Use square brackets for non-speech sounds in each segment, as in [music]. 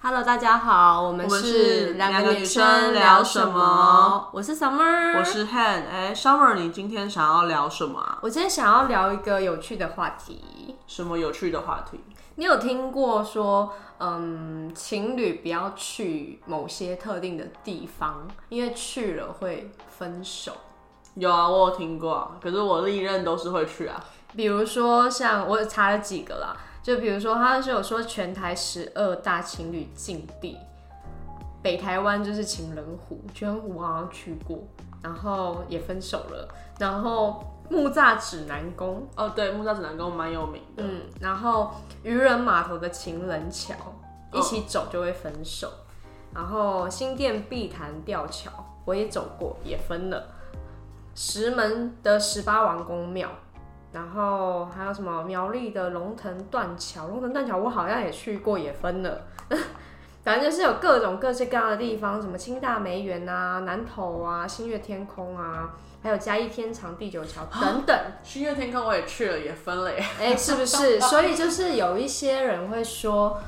Hello，大家好，我们是是两两个女生生聊什么么？我是 Summer，我是 Han，哎、s u m m e r 你今天想要聊什么啊？我今天想要聊一个有趣的话题。什么有趣的话题？你有听过说，嗯，情侣不要去某些特定的地方，因为去了会分手。有啊，我有听过啊，可是我历任都是会去啊。比如说，像我查了几个啦，就比如说，他是有说全台十二大情侣禁地，北台湾就是情人湖，情人湖我好像去过，然后也分手了，然后木栅指南宫，哦，对，木栅指南宫蛮有名的。嗯，然后渔人码头的情人桥，哦一起走就会分手，然后新店碧潭吊桥我也走过，也分了，石门的十八王公庙。然后还有什么苗栗的龙腾断桥，龙腾断桥我好像也去过，也分了。[laughs] 反正就是有各种各式各样的地方，什么清大梅园啊、南投啊、新月天空啊，还有嘉义天长地久桥等等。新月天空我也去了，也分了耶。[laughs] 哎、是不是？所以就是有一些人会说，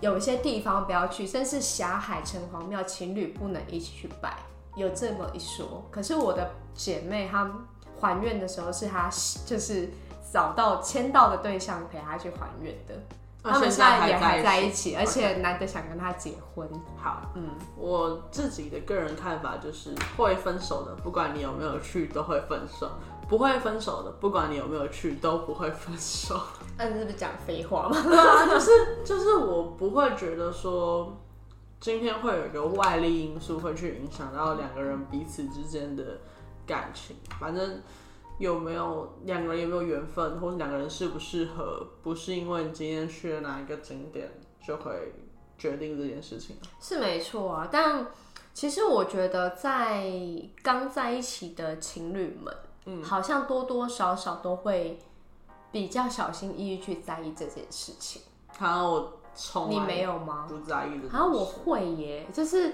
有一些地方不要去，甚至霞海城隍庙情侣不能一起去拜，有这么一说。可是我的姐妹她还愿的时候，是他就是找到签到的对象陪他去还愿的。他们那现在也还还在一起，而且男的想跟他结婚。好，嗯，我自己的个人看法就是，会分手的，不管你有没有去，都会分手；不会分手的，不管你有没有去，都不会分手。[laughs] 那你是不是讲废话吗？对啊，就是就是我不会觉得说，今天会有一个外力因素会去影响到两个人彼此之间的感情。反正有没有两个人有没有缘分，或者两个人适不适合，不是因为你今天去了哪一个景点就会决定这件事情。是没错啊，但其实我觉得在刚在一起的情侣们，嗯，好像多多少少都会比较小心翼翼去在意这件事情。好像我从你没有吗？不在意的，好像我会耶，就是。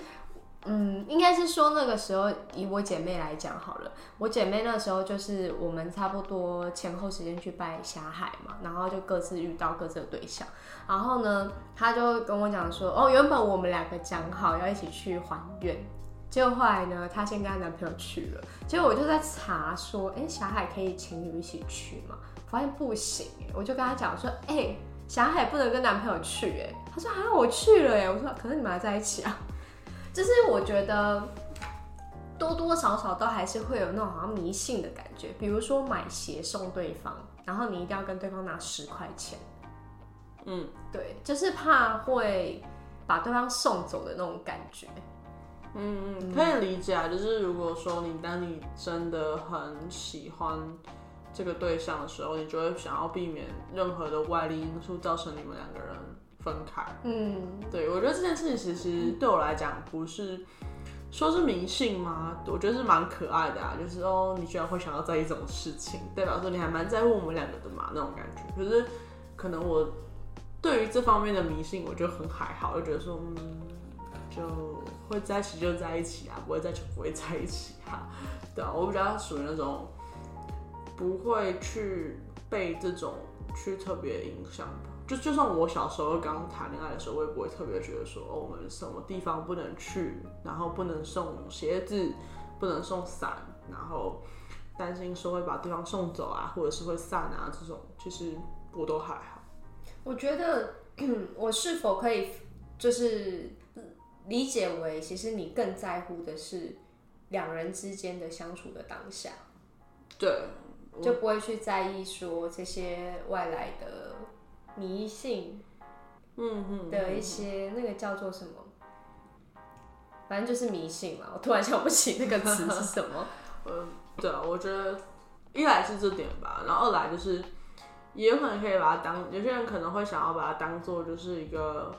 嗯，应该是说那个时候，以我姐妹来讲好了，我姐妹那时候就是我们差不多前后时间去拜霞海嘛，然后就各自遇到各自的对象，然后呢，她就跟我讲说，哦，原本我们两个讲好要一起去还愿，结果后来呢，她先跟她男朋友去了，结果我就在查说，哎、霞海可以情侣一起去吗？发现不行，我就跟她讲说，哎、霞海不能跟男朋友去，哎，她说啊，我去了，哎，我说可是你们还在一起啊。就是我觉得多多少少都还是会有那种好像迷信的感觉，比如说买鞋送对方，然后你一定要跟对方拿十块钱，嗯，对，就是怕会把对方送走的那种感觉。嗯嗯，可以理解啊。就是如果说你当你真的很喜欢这个对象的时候，你就会想要避免任何的外力因素造成你们两个人分开。嗯，对我觉得这件事情其实对我来讲不是说是迷信吗？我觉得是蛮可爱的啊。就是哦，你居然会想要在意这种事情，代表说你还蛮在乎我们两个的嘛那种感觉。可是可能我对于这方面的迷信，我就很还好，就觉得说嗯。就会在一起就在一起啊，不会在一起不会在一起啊，对啊，我比较属于那种不会去被这种去特别影响吧。就就算我小时候刚谈恋爱的时候，我也不会特别觉得说，哦，我们什么地方不能去，然后不能送鞋子，不能送伞，然后担心说会把对方送走啊，或者是会散啊这种，其实我都还好。我觉得我是否可以就是理解为，其实你更在乎的是两人之间的相处的当下。对，就不会去在意说这些外来的迷信嗯嗯，的一些那个叫做什么，反正就是迷信嘛。我突然想不起那个词是什么。[laughs] 嗯，对啊，我觉得一来是这点吧，然后二来就是也有可能可以把它当，有些人可能会想要把它当做就是一个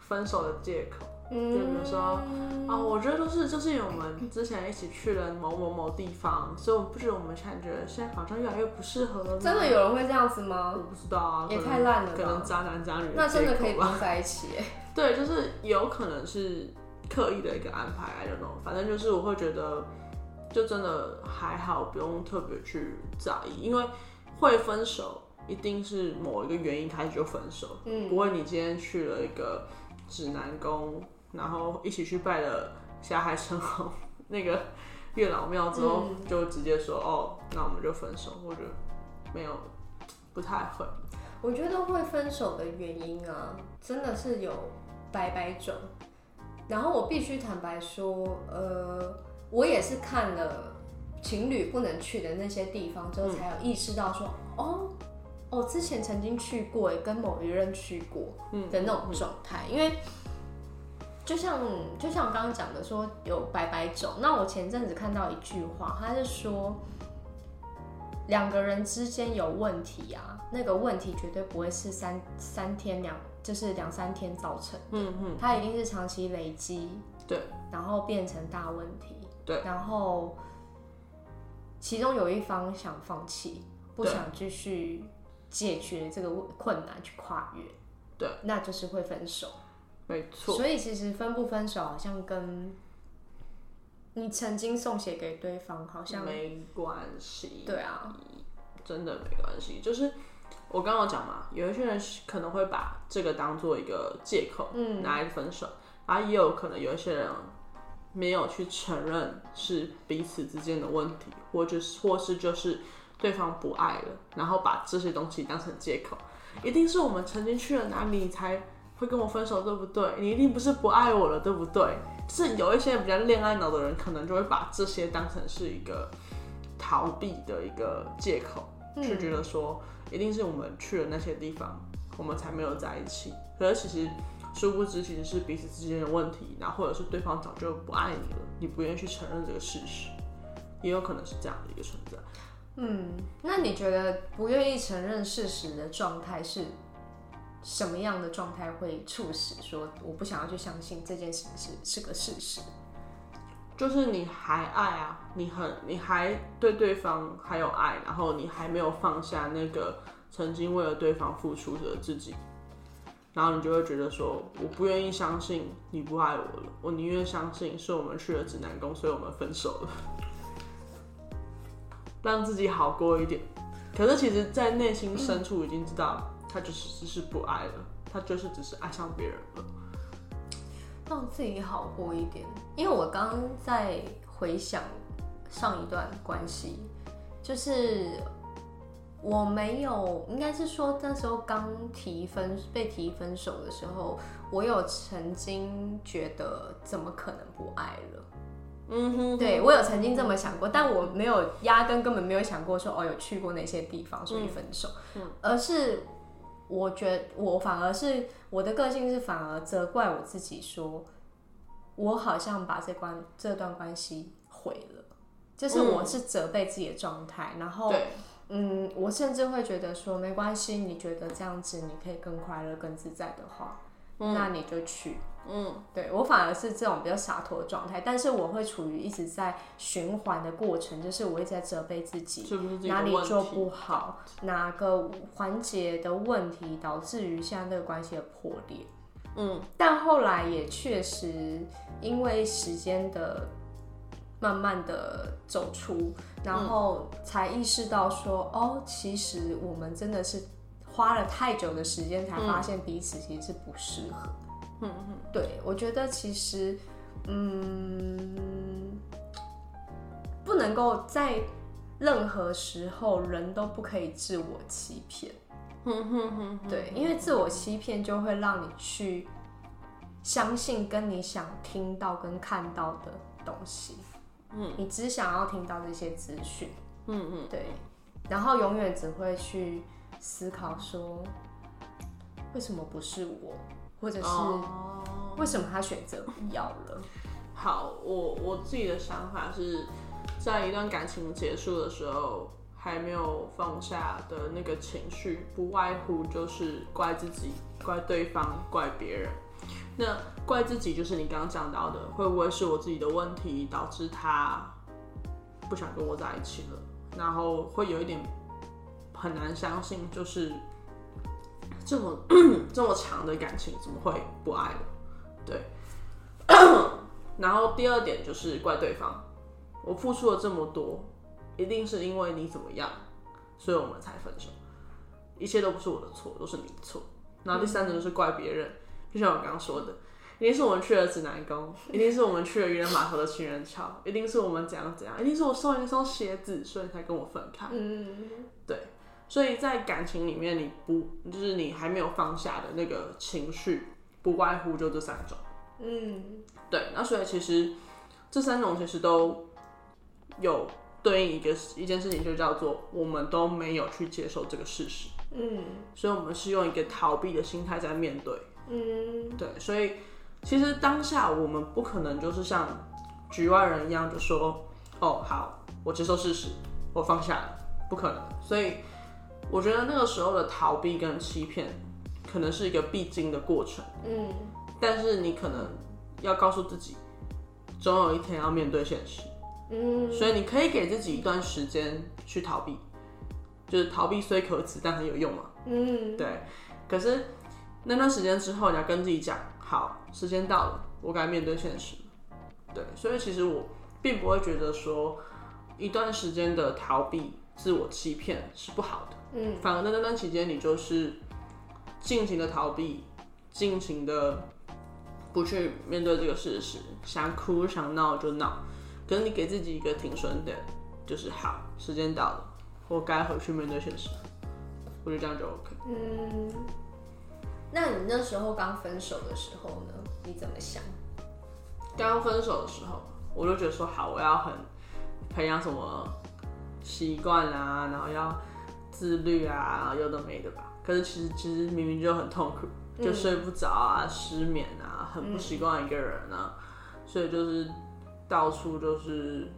分手的借口。就比如说啊、我觉得都是就是因为我们之前一起去了某某某地方，所以我不觉得我们现在觉得现在好像越来越不适合了。真的有人会这样子吗我？不知道啊，也太烂了吧可能渣男渣女那真的可以借口吧不用在一起耶。[laughs] 对，就是有可能是刻意的一个安排，I don't know。反正就是我会觉得，就真的还好，不用特别去在意，因为会分手一定是某一个原因开始就分手，嗯不会你今天去了一个指南宫，然后一起去拜了霞海城隍 [laughs] 那个月老庙之后，就直接说哦，那我们就分手。我觉得没有，不太会。我觉得会分手的原因啊，真的是有百百种。然后我必须坦白说，呃，我也是看了情侣不能去的那些地方之后，才有意识到说，哦，哦，之前曾经去过，跟某一任去过的那种状态。因为就像就像我刚刚讲的，说有百百种。那我前阵子看到一句话，他是说两个人之间有问题啊。那个问题绝对不会是三三天两，就是两三天造成，嗯嗯，它一定是长期累积，对，然后变成大问题，对，然后其中有一方想放弃，不想继续解决这个困难去跨越，对，那就是会分手，没错。所以其实分不分手好像跟你曾经送写给对方好像没关系，对啊，真的没关系，就是。我刚刚讲嘛，有一些人可能会把这个当做一个借口，嗯，拿来分手，然后也有可能有一些人没有去承认是彼此之间的问题，或者是或是就是对方不爱了，然后把这些东西当成借口，一定是我们曾经去了哪里才会跟我分手，对不对？你一定不是不爱我了，对不对？是有一些比较恋爱脑的人，可能就会把这些当成是一个逃避的一个借口，就觉得说。一定是我们去了那些地方，我们才没有在一起。可是其实殊不知，其实是彼此之间的问题，然后或者是对方早就不爱你了，你不愿意去承认这个事实，也有可能是这样的一个存在。嗯，那你觉得不愿意承认事实的状态是什么样的状态会促使说我不想要去相信这件事是是个事实？就是你还爱啊，你很你还对对方还有爱，然后你还没有放下那个曾经为了对方付出的自己，然后你就会觉得说，我不愿意相信你不爱我了，我宁愿相信是我们去了指南宫，所以我们分手了，[laughs] 让自己好过一点。可是其实，在内心深处已经知道，他就是只是不爱了，他就是只是爱上别人了。让自己好过一点，因为我刚刚在回想上一段关系，就是我没有，应该是说那时候刚提分被提分手的时候，我有曾经觉得怎么可能不爱了？嗯哼，对我有曾经这么想过，但我没有压根根本没有想过说哦有去过那些地方所以分手，嗯，而是。我觉我反而是我的个性是反而责怪我自己，说我好像把这关这段关系毁了，就是我是责备自己的状态。然后，嗯，我甚至会觉得说没关系，你觉得这样子你可以更快乐、更自在的话，那你就去。嗯，对我反而是这种比较洒脱的状态，但是我会处于一直在循环的过程，就是我一直在责备自己，哪里做不好，哪个环节的问题导致于现在这个关系的破裂。嗯，但后来也确实因为时间的慢慢的走出，然后才意识到说，哦，其实我们真的是花了太久的时间才发现彼此其实是不适合。嗯嗯，对，我觉得其实，嗯，不能够在任何时候人都不可以自我欺骗。哼哼哼，对，因为自我欺骗就会让你去相信跟你想听到跟看到的东西。嗯，你只想要听到这些资讯。嗯嗯，对，然后永远只会去思考说，为什么不是我？或者是为什么他选择不要了？好，我我自己的想法是在一段感情结束的时候，还没有放下的那个情绪，不外乎就是怪自己、怪对方、怪别人。那怪自己就是你刚刚讲到的，会不会是我自己的问题导致他不想跟我在一起了？然后会有一点很难相信，就是。这么 [clears throat] 这么长的感情怎么会不爱我？对。然后第二点就是怪对方，我付出了这么多，一定是因为你怎么样，所以我们才分手，一切都不是我的错，都是你的错。然后第三点就是怪别人，就像我刚刚说的，一定是我们去了指南宫，一定是我们去了渔人码头的情人桥，一定是我们怎样怎样，一定是我送一双鞋子，所以才跟我分开。嗯对，所以在感情里面，你不就是你还没有放下的那个情绪，不外乎就这三种。嗯对，那所以其实这三种其实都有对应一个一件事情，就叫做我们都没有去接受这个事实，嗯所以我们是用一个逃避的心态在面对。嗯对，所以其实当下我们不可能就是像局外人一样就说，哦，好，我接受事实，我放下了，不可能。所以我觉得那个时候的逃避跟欺骗，可能是一个必经的过程，嗯但是你可能要告诉自己，总有一天要面对现实。嗯所以你可以给自己一段时间去逃避，就是逃避虽可耻，但很有用嘛。嗯对，可是那段时间之后，你要跟自己讲，好，时间到了，我该面对现实了。对，所以其实我并不会觉得说一段时间的逃避、自我欺骗是不好的，嗯反而在那段期间，你就是尽情的逃避，尽情的不去面对这个事实，想哭想闹就闹，可是你给自己一个停损点，就是好，时间到了，我该回去面对现实，我觉得这样就 OK。嗯。那你那时候刚分手的时候呢？你怎么想？刚分手的时候，我就觉得说好，我要很培养什么习惯啊，然后要自律啊，然后有的没的吧。可是其实其实明明就很痛苦，就睡不着啊，失眠啊，很不习惯一个人啊，所以就是到处就是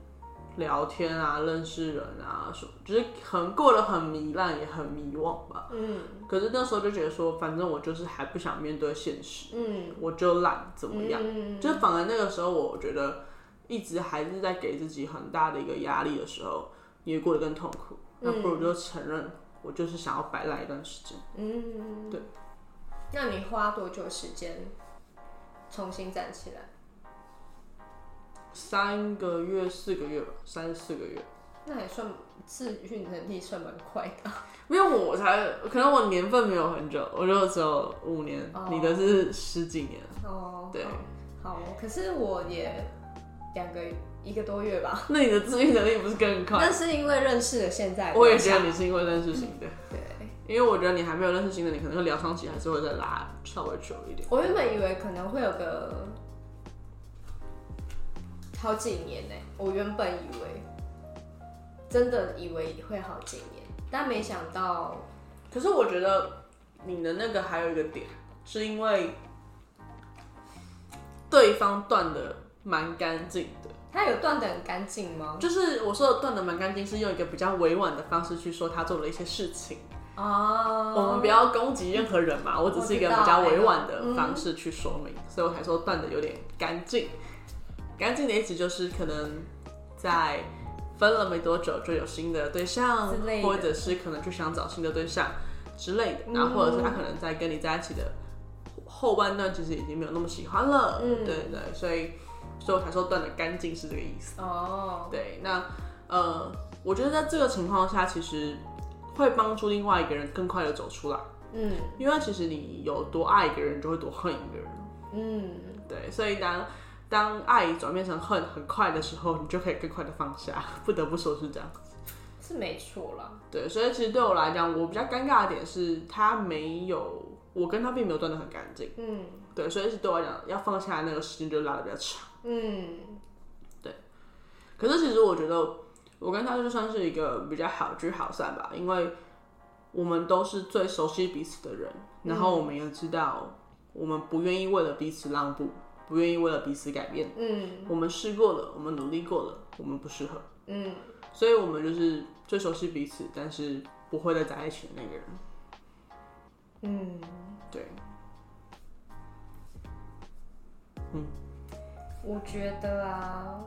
聊天啊，认识人啊，什么，就是很过得很糜烂，也很迷惘吧。嗯可是那时候就觉得说，反正我就是还不想面对现实，嗯我就懒怎么样？嗯就反而那个时候，我觉得一直还是在给自己很大的一个压力的时候，你会过得更痛苦。那不如就承认，我就是想要摆烂一段时间。嗯，对。那你花多久时间重新站起来？三个月、四个月吧，三四个月。那也算自愈能力算蛮快的。没有我才，可能我年份没有很久，我就只有五年，哦你的是十几年。哦，对好，好，可是我也两个一个多月吧。[laughs] 那你的自愈能力不是更快？那是因为认识了现在的我也觉得他你是因为认识新的，对。因为我觉得你还没有认识新的，你可能疗伤期还是会再拉稍微久一点。我原本以为可能会有个好几年呢、我原本以为，真的以为会好几年，但没想到，可是我觉得你的那个还有一个点，是因为对方断的蛮干净的。他有断的很干净吗？就是我说的断的蛮干净，是用一个比较委婉的方式去说他做了一些事情。哦，我们不要攻击任何人嘛，我只是一个比较委婉的方式去说明，所以我才说断的有点干净。干净的意思就是可能在分了没多久就有新的对象或者是可能就想找新的对象之类的，嗯然后或者是他可能在跟你在一起的后半段其实已经没有那么喜欢了，嗯对对，所以所以我才说断的干净是这个意思。哦，对，那呃，我觉得在这个情况下，其实会帮助另外一个人更快的走出来，嗯因为其实你有多爱一个人，就会多恨一个人。嗯对，所以当当爱转变成恨很快的时候，你就可以更快的放下。[laughs] 不得不说是这样。是没错啦。对，所以其实对我来讲，我比较尴尬的点是他没有，我跟他并没有断的很干净。嗯对，所以是对我来讲，要放下来那个时间就拉的比较长。嗯。对。可是其实我觉得，我跟他就算是一个比较好聚好散吧，因为我们都是最熟悉彼此的人，然后我们也知道，我们不愿意为了彼此让步，不愿意为了彼此改变。嗯。我们试过了，我们努力过了，我们不适合，嗯。所以我们就是最熟悉彼此，但是不会再在一起的那个人。嗯，对，我觉得啊，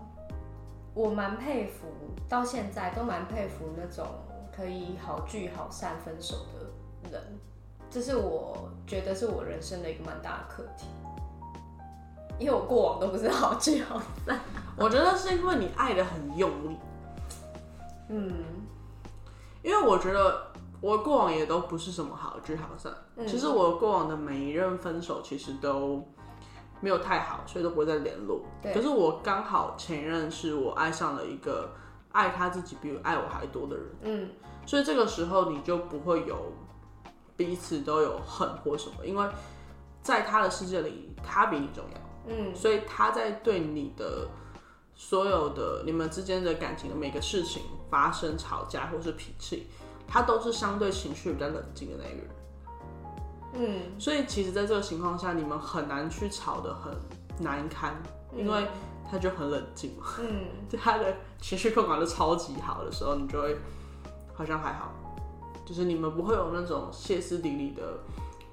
我蛮佩服，到现在都蛮佩服那种可以好聚好散分手的人，这是我觉得是我人生的一个蛮大的课题。因为我过往都不是好聚好散，我觉得是因为你爱的很用力，嗯因为我觉得我过往也都不是什么好聚好散。其实我过往的每一任分手，其实都没有太好，所以都不会再联络。可是我刚好前任是我爱上了一个爱他自己比爱我还多的人，嗯，所以这个时候你就不会有彼此都有恨或什么，因为在他的世界里，他比你重要，嗯，所以他在对你的所有的你们之间的感情的每个事情发生吵架或是脾气。他都是相对情绪比较冷静的那个人，嗯，所以其实，在这个情况下，你们很难去吵得很难堪，因为他就很冷静嘛，嗯，[laughs] 他的情绪控管的超级好的时候，你就会好像还好，就是你们不会有那种歇斯底里的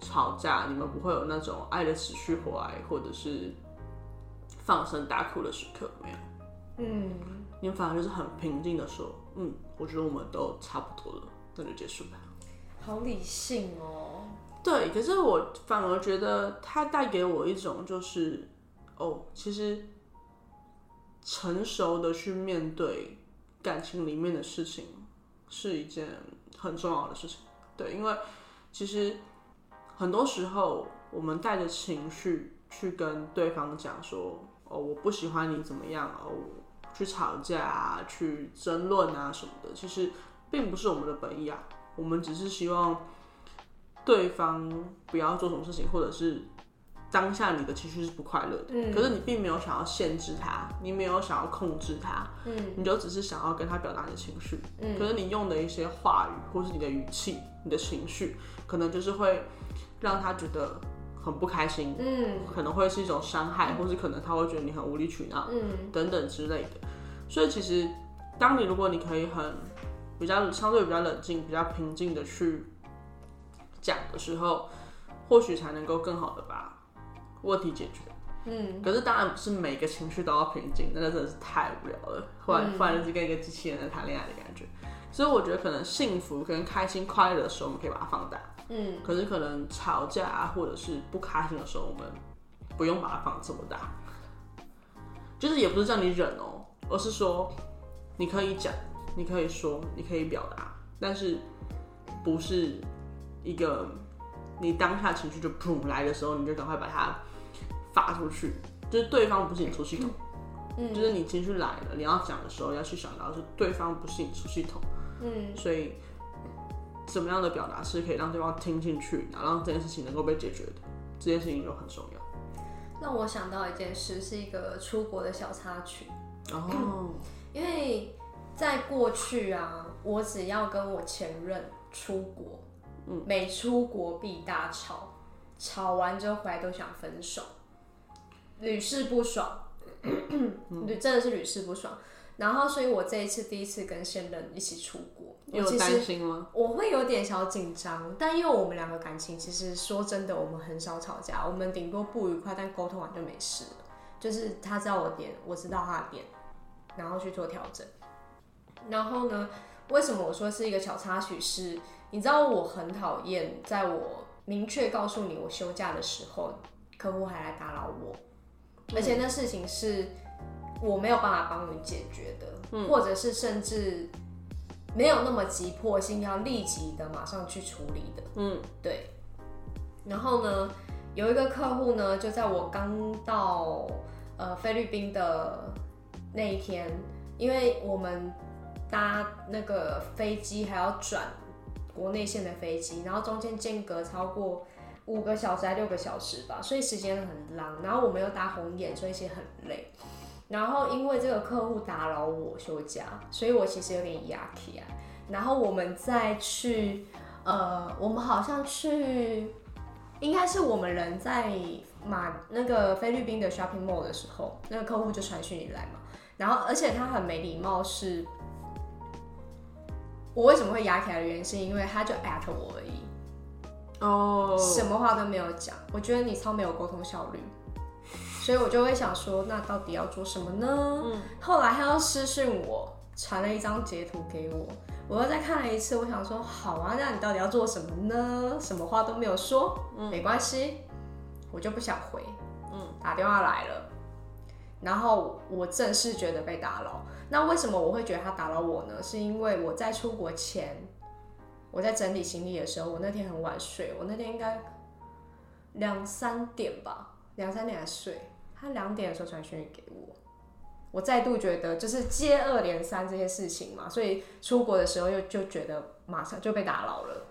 吵架，你们不会有那种爱的死去活来，或者是放声大哭的时刻，没有，嗯，你们反而就是很平静的说，嗯，我觉得我们都差不多了。那就结束吧。好理性哦。对，可是我反而觉得它带给我一种就是，哦，其实成熟的去面对感情里面的事情是一件很重要的事情。对，因为其实很多时候我们带着情绪去跟对方讲说，哦，我不喜欢你怎么样哦，去吵架啊，去争论啊什么的，其实。并不是我们的本意啊，我们只是希望对方不要做什么事情，或者是当下你的情绪是不快乐的，嗯，可是你并没有想要限制他，你没有想要控制他，嗯，你就只是想要跟他表达你的情绪，嗯，可是你用的一些话语或是你的语气、你的情绪，可能就是会让他觉得很不开心，嗯，可能会是一种伤害，或是可能他会觉得你很无理取闹，嗯，等等之类的。所以其实，当你如果你可以很比较相对比较冷静、比较平静的去讲的时候，或许才能够更好的把问题解决。嗯，可是当然不是每个情绪都要平静，那个真的是太无聊了。忽然忽然就是跟一个机器人在谈恋爱的感觉。所以我觉得可能幸福跟开心、快乐的时候，我们可以把它放大。嗯，可是可能吵架啊，或者是不开心的时候，我们不用把它放这么大。就是也不是叫你忍哦，而是说你可以讲。你可以说，你可以表达，但是不是一个你当下情绪就砰来的时候，你就赶快把它发出去。就是对方不是你出气筒，嗯，就是你情绪来了，你要讲的时候要去想到是对方不是你出气筒，嗯，所以怎么样的表达是可以让对方听进去，然后让这件事情能够被解决的，这件事情就很重要。让我想到一件事，是一个出国的小插曲哦，[clears throat] 因为。在过去啊，我只要跟我前任出国，嗯，每出国必大吵，吵完之后回来都想分手，屡试不爽，[clears throat] 对，真的是屡试不爽。然后，所以我这一次第一次跟现任一起出国，有担心吗？我会有点小紧张，但因为我们两个感情其实说真的，我们很少吵架，我们顶多不愉快，但沟通完就没事了。就是他知道我点，我知道他的点，然后去做调整。然后呢？为什么我说是一个小插曲？是，你知道我很讨厌在我明确告诉你我休假的时候，客户还来打扰我，而且那事情是我没有办法帮你解决的，或者是甚至没有那么急迫性要立即的马上去处理的。嗯，对。然后呢，有一个客户呢，就在我刚到呃菲律宾的那一天，因为我们。搭那个飞机还要转国内线的飞机，然后中间间隔超过五个小时还六个小时吧，所以时间很浪。然后我们又搭红眼，所以其实很累。然后因为这个客户打扰我休假，所以我其实有点压起来。然后我们再去，呃，我们好像去，应该是我们人在马那个菲律宾的 shopping mall 的时候，那个客户就传讯你来嘛。然后而且他很没礼貌是。我为什么会压起来的原因，是因为他就 at 我而已，哦，什么话都没有讲。我觉得你超没有沟通效率，所以我就会想说，那到底要做什么呢？嗯，后来他又私信我，传了一张截图给我，我又再看了一次，我想说，好啊，那你到底要做什么呢？什么话都没有说，嗯，没关系，我就不想回，嗯，打电话来了，然后我正式觉得被打扰。那为什么我会觉得他打扰我呢？是因为我在出国前，我在整理行李的时候，我那天很晚睡，我那天应该两三点吧，两三点才睡。他两点的时候传讯息给我，我再度觉得就是接二连三这些事情嘛，所以出国的时候又就觉得马上就被打扰了。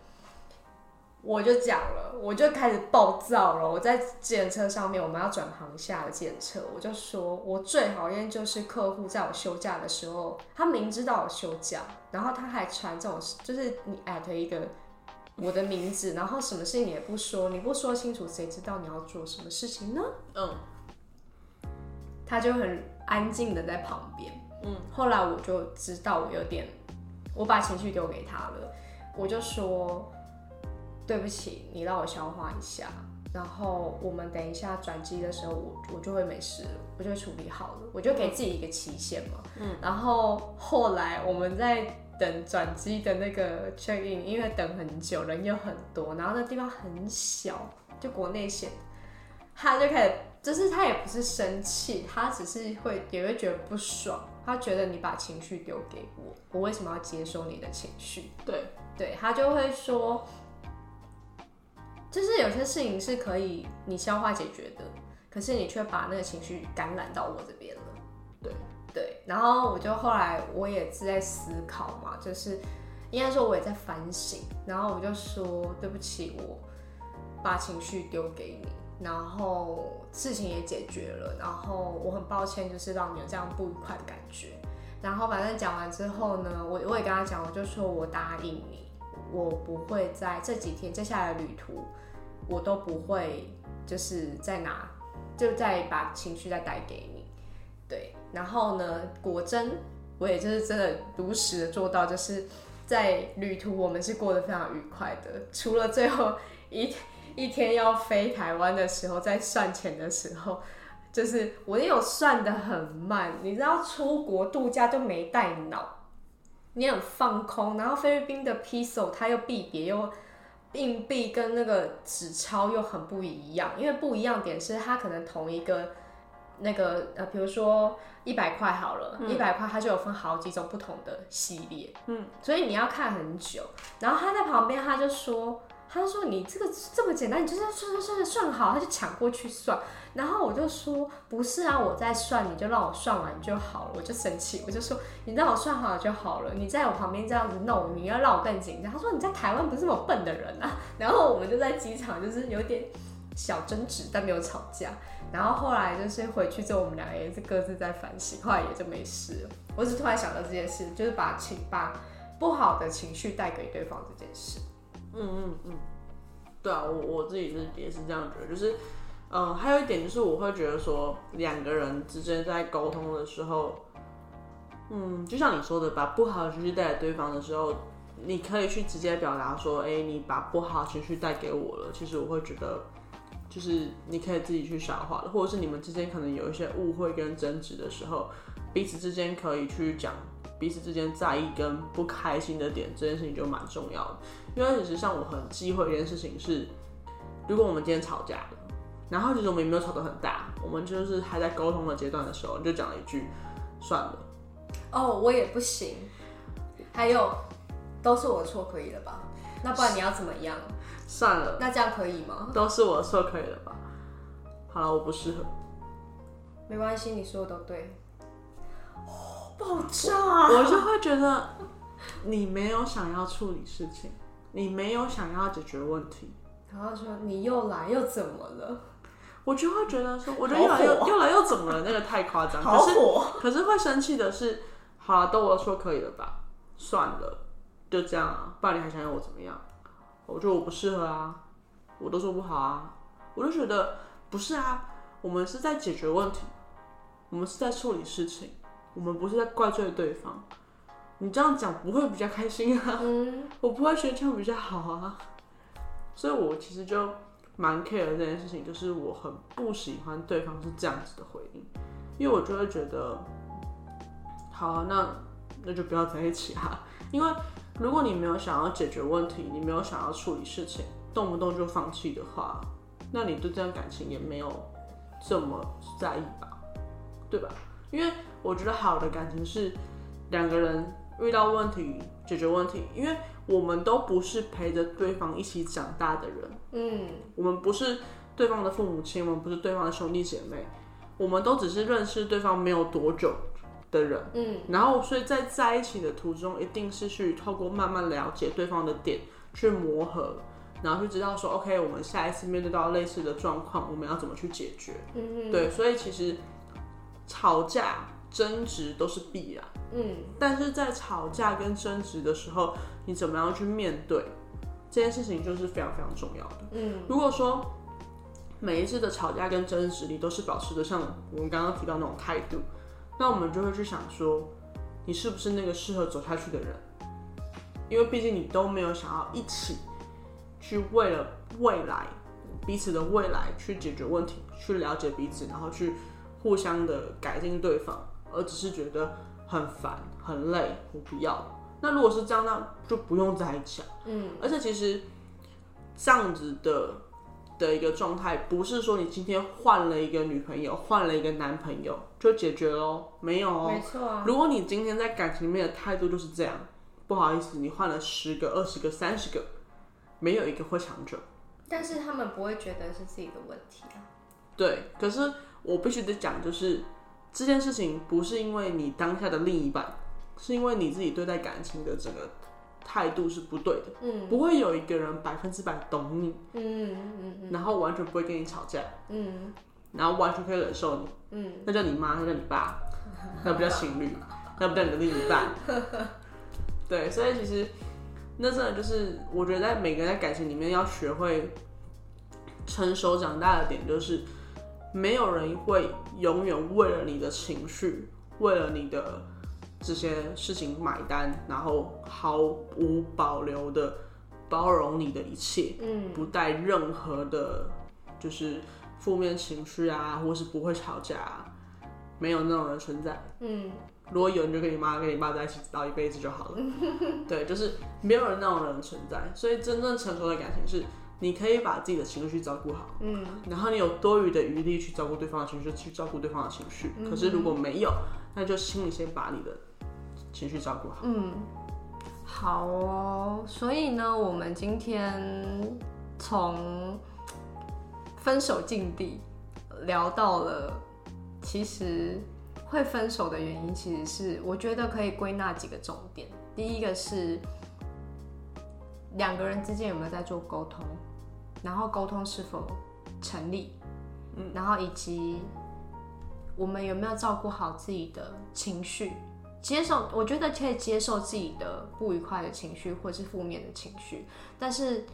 我就讲了，我就开始暴躁了。我在检车上面，我们要转行下的检车，我就说，我最讨厌就是客户在我休假的时候，他明知道我休假，然后他还传这种，就是你艾特一个我的名字，然后什么事情你也不说，你不说清楚，谁知道你要做什么事情呢？嗯，他就很安静的在旁边。嗯，后来我就知道我有点，我把情绪丢给他了，我就说。对不起，你让我消化一下，然后我们等一下转机的时候，我我就会没事了，我就会处理好了，我就给自己一个期限嘛。嗯。然后后来我们在等转机的那个 check in，因为等很久，人又很多，然后那地方很小，就国内线，他就开始，就是他也不是生气，他只是会也会觉得不爽，他觉得你把情绪丢给我，我为什么要接收你的情绪？对，对他就会说。就是有些事情是可以你消化解决的，可是你却把那个情绪感染到我这边了。对对，然后我就后来我也是在思考嘛，就是应该说我也在反省，然后我就说对不起，我把情绪丢给你，然后事情也解决了，然后我很抱歉，就是让你有这样不愉快的感觉。然后反正讲完之后呢，我我也跟他讲，我就说我答应你，我不会在这几天接下来的旅途。我都不会，就是再拿，就再把情绪再带给你，对。然后呢，果真，我也就是真的如实的做到，就是在旅途我们是过得非常愉快的。除了最后一一天要飞台湾的时候，在算钱的时候，就是我也有算的很慢。你知道，出国度假就没带脑，你很放空。然后菲律宾的 peso 它又币别又。硬币跟那个纸钞又很不一样，因为不一样点是它可能同一个那个呃，比如说一百块好了，一百块它就有分好几种不同的系列，嗯，所以你要看很久。然后他在旁边他就说，他说你这个这么简单，你就是算算算算好，他就抢过去算。然后我就说不是啊，我在算，你就让我算完就好了。我就生气，我就说你让我算好了就好了。你在我旁边这样子弄，你要让我更紧张。他说你在台湾不是这么笨的人啊。然后我们就在机场就是有点小争执，但没有吵架。然后后来就是回去之后，我们两个也是各自在反省，后来也就没事了。我只突然想到这件事，就是把情把不好的情绪带给对方这件事。嗯嗯嗯，对啊，我我自己是也是这样觉得，就是。嗯，还有一点就是，我会觉得说，两个人之间在沟通的时候，嗯，就像你说的，把不好的情绪带给对方的时候，你可以去直接表达说，哎，你把不好的情绪带给我了。其实我会觉得，就是你可以自己去消化的，或者是你们之间可能有一些误会跟争执的时候，彼此之间可以去讲彼此之间在意跟不开心的点，这件事情就蛮重要的。因为其实像我很忌讳一件事情是，如果我们今天吵架了。然后其实我们也没有吵得很大，我们就是还在沟通的阶段的时候，你就讲了一句“算了”。哦，我也不行。还有，都是我的错，可以了吧？那不然你要怎么样？[laughs] 算了。那这样可以吗？都是我的错，可以了吧？好了，我不适合。没关系，你说的都对。爆炸！我就会觉得你没有想要处理事情，你没有想要解决问题。然后说你又来又怎么了？我就会觉得说，我觉得又来又又来又怎么了？那个太夸张。可是！可是会生气的是，好了，都我说可以了吧？算了，就这样啊。不然你还想要我怎么样？我觉得我不适合啊，我都说不好啊。我就觉得不是啊，我们是在解决问题，我们是在处理事情，我们不是在怪罪对方。你这样讲不会比较开心啊？嗯，[laughs] 我不会觉得这样比较好啊。所以我其实就。蛮 care 这件事情，就是我很不喜欢对方是这样子的回应，因为我就会觉得，好，那那就不要在一起哈。因为如果你没有想要解决问题，你没有想要处理事情，动不动就放弃的话，那你对这段感情也没有这么在意吧，对吧？因为我觉得好的感情是两个人遇到问题解决问题，因为我们都不是陪着对方一起长大的人，嗯我们不是对方的父母亲，我们不是对方的兄弟姐妹，我们都只是认识对方没有多久的人。嗯然后，所以在在一起的途中，一定是去透过慢慢了解对方的点，去磨合，然后去知道说，OK，我们下一次面对到类似的状况，我们要怎么去解决。嗯对，所以其实吵架、争执都是必然，嗯但是在吵架跟争执的时候，你怎么样去面对这件事情，就是非常非常重要的。嗯如果说每一次的吵架跟争执，你都是保持着像我们刚刚提到那种态度，那我们就会去想说，你是不是那个适合走下去的人？因为毕竟你都没有想要一起去为了未来彼此的未来去解决问题，去了解彼此，然后去互相的改进对方，而只是觉得很烦、很累，我不要。那如果是这样，那就不用在一起啊。嗯而且其实这样子的的一个状态，不是说你今天换了一个女朋友，换了一个男朋友就解决喽，没有哦。没错啊，如果你今天在感情里面的态度就是这样，不好意思，你换了十个、二十个、三十个，没有一个会长久。但是他们不会觉得是自己的问题啊。对，可是我必须得讲，就是这件事情不是因为你当下的另一半，是因为你自己对待感情的整个态度是不对的。嗯不会有一个人百分之百懂你，嗯嗯然后完全不会跟你吵架，嗯然后完全可以忍受你，嗯那叫你妈，那叫你爸，[laughs] 那不叫情侣，那不叫你的另一半。[laughs] 对，所以其实那真的就是，我觉得在每个人在感情里面要学会成熟长大的点，就是没有人会永远为了你的情绪，为了你的这些事情买单，然后毫无保留的包容你的一切。嗯不带任何的，就是负面情绪啊，或是不会吵架、啊，没有那种人存在。嗯如果有，你就跟你妈、跟你爸在一起直到一辈子就好了。对，就是没有人那种人存在。所以真正成熟的感情是，你可以把自己的情绪照顾好，嗯然后你有多余的余力去照顾对方的情绪，去照顾对方的情绪。可是如果没有，那就请你先把你的情绪照顾好。嗯，好哦。所以呢，我们今天从分手境地聊到了，其实会分手的原因，其实是我觉得可以归纳几个重点。第一个是两个人之间有没有在做沟通，然后沟通是否成立，嗯，然后以及我们有没有照顾好自己的情绪，接受，我觉得可以接受自己的不愉快的情绪或是负面的情绪，但是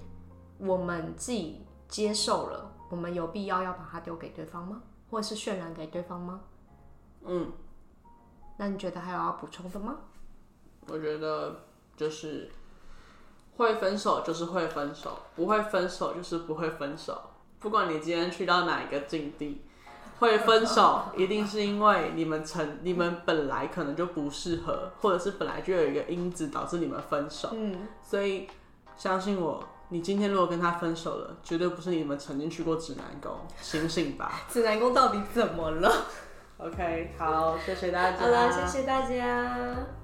我们自己接受了，我们有必要要把它丢给对方吗？或者是渲染给对方吗？嗯，那你觉得还有要补充的吗？我觉得就是会分手就是会分手，不会分手就是不会分手。不管你今天去到哪一个境地，会分手 [laughs] 一定是因为你们曾你们本来可能就不适合，或者是本来就有一个因子导致你们分手。嗯，所以相信我，你今天如果跟他分手了，绝对不是你们曾经去过指南宫，醒醒吧。[laughs] 指南宫到底怎么了？[laughs] OK，好，谢谢大家。好了，谢谢大家。